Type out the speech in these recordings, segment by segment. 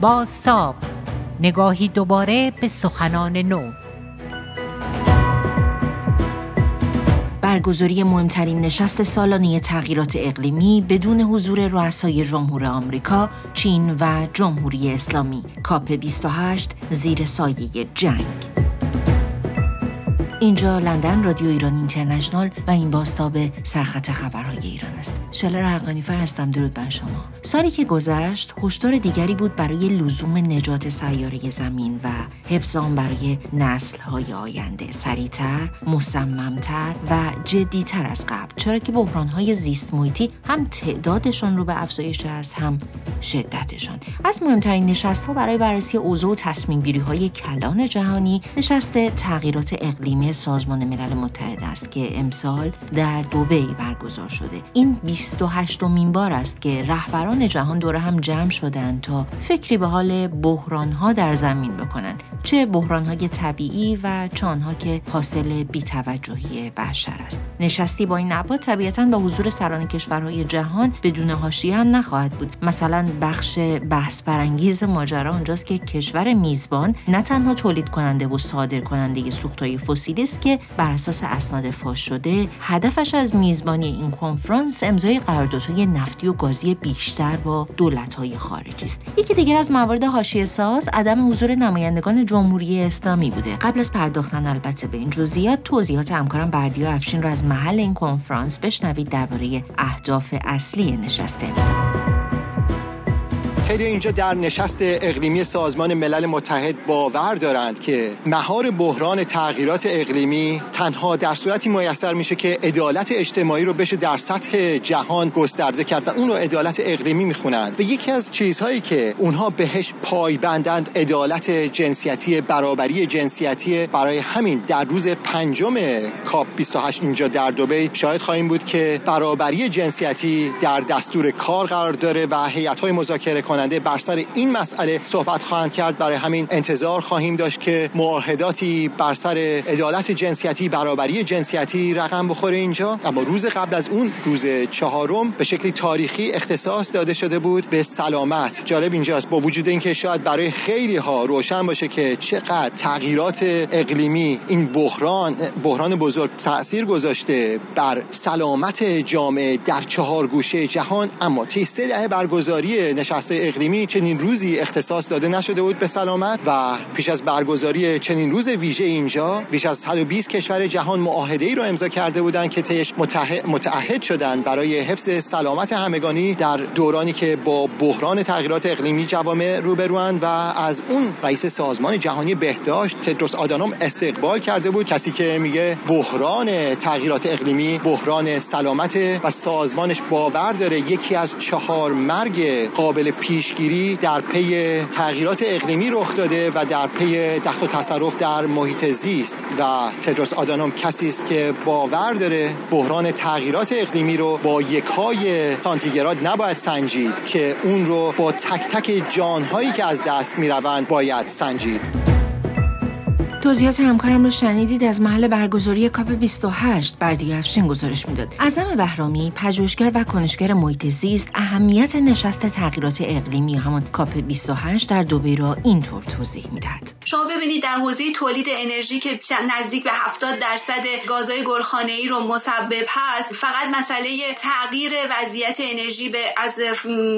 باستاب نگاهی دوباره به سخنان نو. برگزاری مهمترین نشست سالانه تغییرات اقلیمی بدون حضور رؤسای جمهور آمریکا، چین و جمهوری اسلامی. کاپ 28 زیر سایه جنگ. اینجا لندن رادیو ایران اینترنشنال و این باستاب سرخط خبرهای ایران است. شلر حقانی فر هستم درود بر شما. سالی که گذشت هشدار دیگری بود برای لزوم نجات سیاره زمین و حفظ آن برای نسل‌های آینده سریعتر، مصممتر و جدیتر از قبل چرا که بحرانهای زیست محیطی هم تعدادشان رو به افزایش است هم شدتشان از مهمترین نشست ها برای بررسی اوضاع و تصمیم های کلان جهانی نشست تغییرات اقلیمی سازمان ملل متحد است که امسال در دوبی برگزار شده. این 28 مین بار است که رهبران جهان دور هم جمع شدند تا فکری به حال بحران ها در زمین بکنند چه بحران های طبیعی و چانها که حاصل بیتوجهی بشر است. نشستی با این نبات طبیعتا با حضور سران کشورهای جهان بدون حاشیه هم نخواهد بود. مثلا بخش بحث برانگیز ماجرا اونجاست که کشور میزبان نه تنها تولید کننده و صادر کننده سوختهای فسیل است که بر اساس اسناد فاش شده هدفش از میزبانی این کنفرانس امضای قراردادهای نفتی و گازی بیشتر با دولت‌های خارجی است. یکی دیگر از موارد حاشیه ساز عدم حضور نمایندگان جمهوری اسلامی بوده. قبل از پرداختن البته به این جزئیات توضیحات همکارم بردیا افشین را از محل این کنفرانس بشنوید درباره اهداف اصلی نشست امسال خیلی اینجا در نشست اقلیمی سازمان ملل متحد باور دارند که مهار بحران تغییرات اقلیمی تنها در صورتی میسر میشه که عدالت اجتماعی رو بشه در سطح جهان گسترده کرد و اون رو عدالت اقلیمی می‌خونند. و یکی از چیزهایی که اونها بهش پایبندند عدالت جنسیتی برابری جنسیتی. برای همین در روز پنجم کاپ 28 اینجا در دبی شاید خواهیم بود که برابری جنسیتی در دستور کار قرار داره و هیئت‌های مذاکره کننده بر سر این مسئله صحبت خواهند کرد. برای همین انتظار خواهیم داشت که معاهداتی بر سر عدالت جنسیتی برابری جنسیتی رقم بخوره اینجا. اما روز قبل از اون روز چهارم به شکلی تاریخی اختصاص داده شده بود به سلامت. جالب اینجاست با وجود اینکه شاید برای خیلی ها روشن باشه که چقدر تغییرات اقلیمی این بحران بحران بزرگ تاثیر گذاشته بر سلامت جامعه در چهار گوشه جهان اما طی سه دهه برگزاری نشست اقلیمی چنین روزی اختصاص داده نشده بود به سلامت و پیش از برگزاری چنین روز ویژه اینجا بیش از 120 کشور جهان معاهده ای رو امضا کرده بودند که طیش متعهد شدند برای حفظ سلامت همگانی در دورانی که با بحران تغییرات اقلیمی جوامع روبروند و از اون رئیس سازمان جهانی بهداشت تدروس آدانوم استقبال کرده بود. کسی که میگه بحران تغییرات اقلیمی بحران سلامت و سازمانش باور داره یکی از چهار مرگ قابل پیشگیری در پی تغییرات اقلیمی رخ داده و در پی دخل و تصرف در محیط زیست و تدروس آدانوم کسی است که باور داره بحران تغییرات اقلیمی رو با یکهای سانتیگراد نباید سنجید که اون رو با تک تک جانهایی که از دست می‌روند باید سنجید. توضیحات همکارم رو شنیدید از محل برگزاری کاپ 28 بردی افشین گزارش می‌داد. اعظم بهرامی پژوهشگر و کنشگر محیط زیست اهمیت نشست تغییرات اقلیمی همون کاپ 28 در دبی را اینطور توضیح می‌دهد. شما ببینید در حوزه تولید انرژی که نزدیک به 70 درصد گازهای ای رو مسبب هست فقط مسئله تغییر وضعیت انرژی به از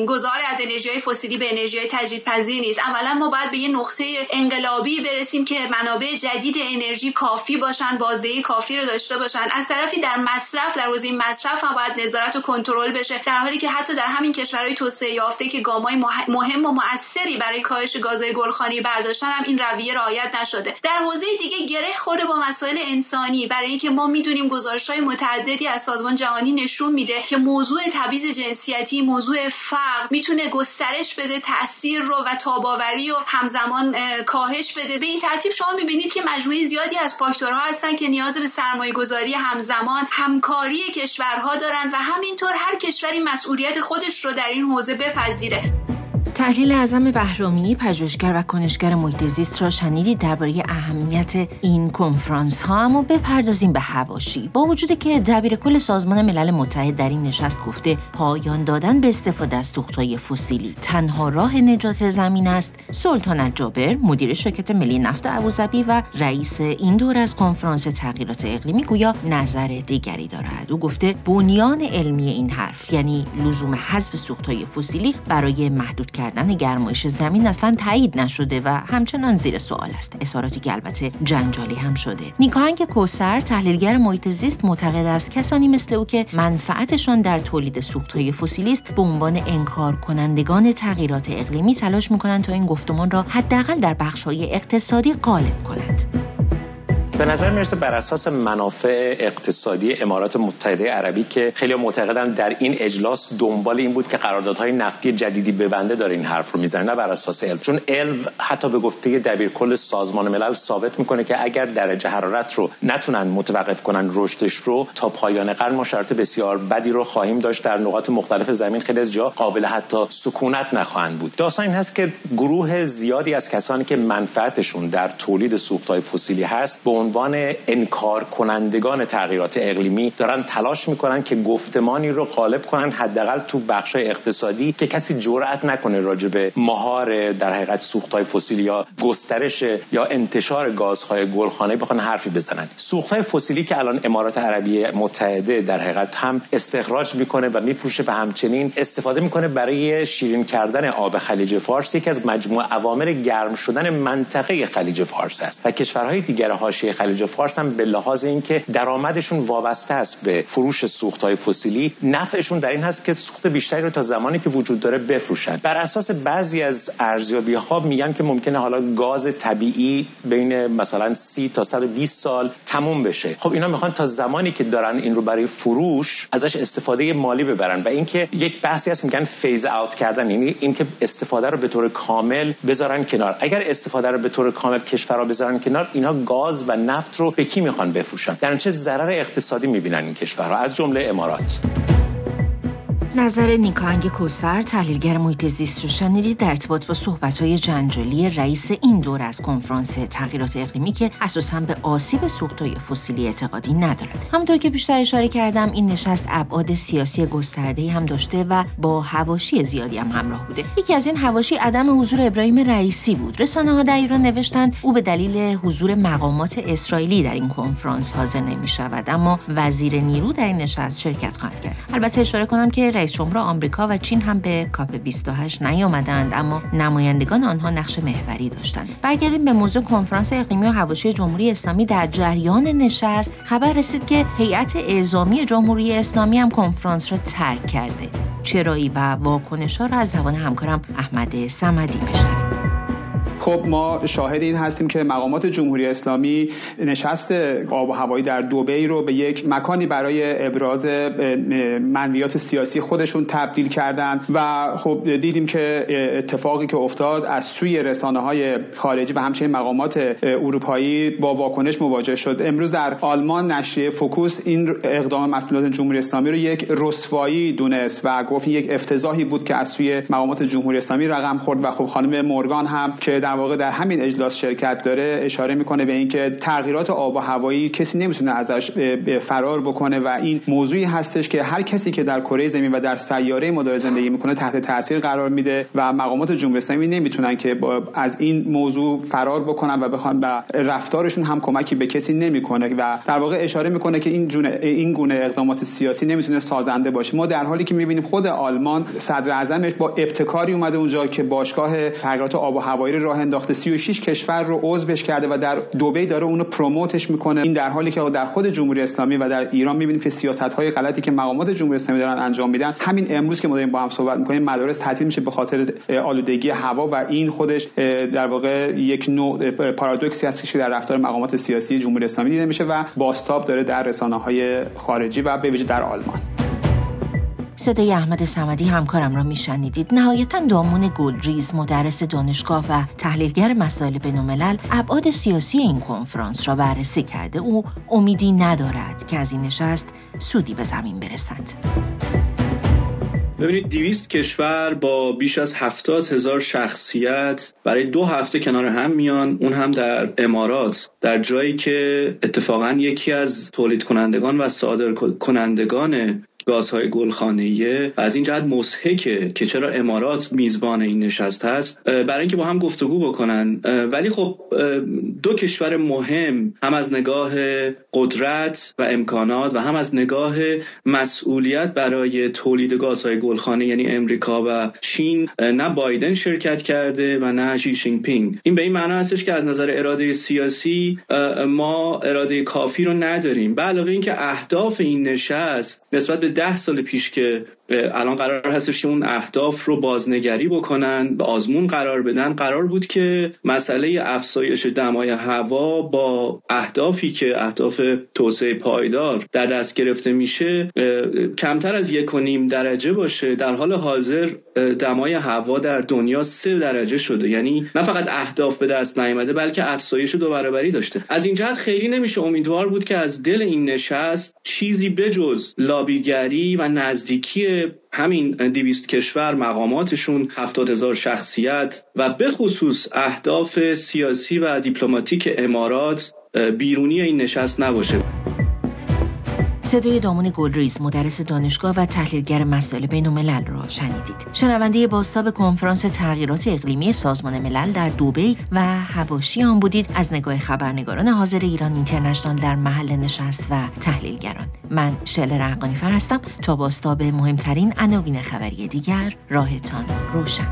گذار از انرژی فسیلی به انرژی تجدیدپذیر نیست. اولا ما باید به یه نقطه انقلابی برسیم که منابع جدید انرژی کافی باشن بازدهی کافی رو داشته باشن. از طرفی در مصرف در حوزه مصرف هم باید نظارت و کنترل بشه در حالی که حتی در همین کشورهای توسعه یافته که گامای مهم و موثری برای کاهش گازهای گلخانی برداشتن هم این رویه رعایت نشده. در حوزه دیگه گره خورده با مسائل انسانی برای اینکه ما می‌دونیم گزارش های متعددی از سازمان جهانی نشون میده که موضوع تبعیض جنسیتی موضوع فقر می‌تونه گسترش بده تاثیر رو و تاباوری و همزمان کاهش بده. به این ترتیب شما می‌بینید که مجموعه زیادی از فاکتورها هستن که نیاز به سرمایه گذاری همزمان همکاری کشورها دارند و همینطور هر کشوری مسئولیت خودش رو در این حوزه بپذیره. تحلیل اعظم بهرامی پژوهشگر و کنشگر محیط زیست را شنیدید درباره اهمیت این کنفرانس ها. اما بپردازیم به هواشی. با وجودی که دبیر کل سازمان ملل متحد در این نشست گفته پایان دادن به استفاده از سوختهای فسیلی تنها راه نجات زمین است. سلطان جابر مدیر شرکت ملی نفت ابوظبی و رئیس این دور از کنفرانس تغییرات اقلیمی گویا نظر دیگری دارد. او گفته بنیان علمی این حرف یعنی لزوم حذف سوختهای فسیلی برای محدود کردن گرمایش زمین اصلا تایید نشده و همچنان زیر سوال است. اظهاراتی که البته جنجالی هم شده. نیکاهنگ کوسر تحلیلگر محیط زیست معتقد است کسانی مثل او که منفعتشان در تولید سوختهای فسیلی است به عنوان انکار کنندگان تغییرات اقلیمی تلاش می‌کنند تا این گفتمان را حداقل در بخشهای اقتصادی غالب کنند. به نظر می‌رسه بر اساس منافع اقتصادی امارات متحده عربی که خیلی معتقدن در این اجلاس دنبال این بود که قراردادهای نفتی جدیدی ببنده داره این حرف رو می‌زنه نه بر اساس علم. چون علم حتی به گفته دبیر کل سازمان ملل ثابت می‌کنه که اگر درجه حرارت رو نتونن متوقف کنن رشدش رو تا پایان قرن ما شرط بسیار بدی رو خواهیم داشت. در نقاط مختلف زمین خیلی از جا قابل حتی سکونت نخواهند بود. داستان این هست که گروه زیادی از کسانی که منفعتشون در تولید سوختهای فسیلی هست به عنوان انکار کنندگان تغییرات اقلیمی دارن تلاش می‌کنن که گفتمانی رو غالب کنن حداقل تو بخش اقتصادی که کسی جرأت نکنه راجع به مهار در حقیقت سوختهای فسیلی یا گسترش یا انتشار گازهای گلخانه بخوان حرفی بزنن. سوختهای فسیلی که الان امارات عربی متحده در حقیقت هم استخراج می‌کنه و میفروشه و همچنین استفاده می‌کنه برای شیرین کردن آب خلیج فارس یکی از مجموع عوامل گرم شدن منطقه خلیج فارس است. و کشورهای دیگر حاشیه خلیج فارس هم به لحاظ اینکه درآمدشون وابسته است به فروش سوختهای فسیلی نفعشون در این هست که سوخت بیشتری رو تا زمانی که وجود داره بفروشن. بر اساس بعضی از ارزیابی ها میگن که ممکنه حالا گاز طبیعی بین مثلا 30 تا 120 سال تموم بشه. خب اینا می‌خوان تا زمانی که دارن این رو برای فروش ازش استفاده مالی ببرن و اینکه یک بحثی هست میگن فیز اوت کردن یعنی اینکه استفاده رو به طور کامل بذارن کنار. اگر استفاده رو به طور کامل کشورها بذارن کنار اینا گاز و نفت رو به کی می‌خوان بفروشن؟ در چه ضرر اقتصادی می‌بینن این کشورها از جمله امارات. نظر نیکانگ کوسر تحلیلگر محیط زیست رو شنیدید در ارتباط با صحبت‌های جنجالی رئیس این دور از کنفرانس تغییرات اقلیمی که اساسا به آسیب سوختهای فسیلی اعتقادی ندارد. همونطور که بیشتر اشاره کردم این نشست ابعاد سیاسی گسترده هم داشته و با هواشی زیادی هم همراه بوده. یکی از این هواشی عدم حضور ابراهیم رئیسی بود. رسانه ها در ایران نوشتند او به دلیل حضور مقامات اسرائیلی در این کنفرانس حاضر نمی شود اما وزیر نیرو در این نشست شرکت خواهد کرد. البته اشاره کنم که رئیس جمهور آمریکا و چین هم به کاپ 28 نیامدند اما نمایندگان آنها نقش محوری داشتند. برگردیم به موضوع کنفرانس اقلیمی و هواشی جمهوری اسلامی در جریان نشست. خبر رسید که هیئت اعزامی جمهوری اسلامی هم کنفرانس را ترک کرده. چرایی و واکنش ها را از زبان همکارم احمد سمدی بشنویم. خب ما شاهد این هستیم که مقامات جمهوری اسلامی نشست آب و هوایی در دوبی رو به یک مکانی برای ابراز منویات سیاسی خودشون تبدیل کردند و خب دیدیم که اتفاقی که افتاد از سوی رسانه های خارجی و همچنین مقامات اروپایی با واکنش مواجه شد. امروز در آلمان نشریه فوکوس این اقدام مسئولان جمهوری اسلامی رو یک رسوایی دونست و گفت یک افتضاحی بود که از سوی مقامات جمهوری اسلامی رقم خورد و خب خانم مورگان هم که در واقع در همین اجلاس شرکت داره اشاره می‌کنه به اینکه تغییرات آب و هوایی کسی نمی‌تونه ازش فرار بکنه و این موضوعی هستش که هر کسی که در کره زمین و در سیاره ما داره زندگی می‌کنه تحت تاثیر قرار میده و مقامات جمهوری اسلامی نمی‌تونن که از این موضوع فرار بکنن و بخوان و رفتارشون هم کمکی به کسی نمی‌کنه و در واقع اشاره می‌کنه که این این گونه اقدامات سیاسی نمی‌تونه سازنده باشه. ما در حالی که می‌بینیم خود آلمان صدر اعظمش با ابتکاری اومده اونجا که باشگاه تغییرات آب و هوایی راه انداخته. 36 کشور رو عضوش کرده و در دبی داره اونو پروموتش می‌کنه. این در حالی که در خود جمهوری اسلامی و در ایران می‌بینیم که سیاست های غلطی که مقامات جمهوری اسلامی دارن انجام میدن. همین امروز که ما داریم با هم صحبت می‌کنیم مدارس تعطیل میشه به خاطر آلودگی هوا و این خودش در واقع یک نوع پارادوکسی هست که در رفتار مقامات سیاسی جمهوری اسلامی دیده میشه و باستاب داره در رسانه های خارجی و به ویژه در آلمان. صدای احمد سمدی همکارم را میشنیدید. نهایتا دامون گلریز مدرس دانشگاه و تحلیلگر مسائل بینالملل ابعاد سیاسی این کنفرانس را بررسی کرده. او امیدی ندارد که از این نشست سودی به زمین برسد. ببینید دیویست کشور با بیش از هفتاد هزار شخصیت برای دو هفته کنار هم میان. اون هم در امارات در جایی که اتفاقا یکی از تولید کنندگان و صادر کنندگان گازهای گلخانه‌ای. از این جهت مسحکه که چرا امارات میزبان این نشست هست برای اینکه با هم گفتگو بکنن. ولی خب دو کشور مهم هم از نگاه قدرت و امکانات و هم از نگاه مسئولیت برای تولید گازهای گلخانه یعنی امریکا و چین نه بایدن شرکت کرده و نه شی پینگ این به این معنا هستش که از نظر اراده سیاسی ما اراده کافی رو نداریم. به علاوه اینکه اهداف این نشست نسبت به ده سال پیش که الان قرار هستش که اون اهداف رو بازنگری بکنن به آزمون قرار بدن. قرار بود که مسئله افزایش دمای هوا با اهدافی که اهداف توسعه پایدار در دست گرفته میشه کمتر از یک و نیم درجه باشه. در حال حاضر دمای هوا در دنیا سه درجه شده. یعنی نه فقط اهداف به دست نیامده بلکه افزایش دو برابری داشته. از این جهت خیلی نمیشه امیدوار بود که از دل این نشست چیزی بجز لابیگری و نزدیکی همین دیویست کشور مقاماتشون هفتاد هزار شخصیت و به خصوص اهداف سیاسی و دیپلماتیک امارات بیرونی این نشست نباشه. صدای دامون گلریز مدرس دانشگاه و تحلیلگر مسائل بین ملل را شنیدید. شنونده باستاب کنفرانس تغییرات اقلیمی سازمان ملل در دوبی و هواشی آن بودید از نگاه خبرنگاران حاضر ایران اینترنشنال در محل نشست و تحلیلگران. من شلر عقانیفر هستم تا باستاب مهمترین عناوین خبری دیگر راهتان روشن.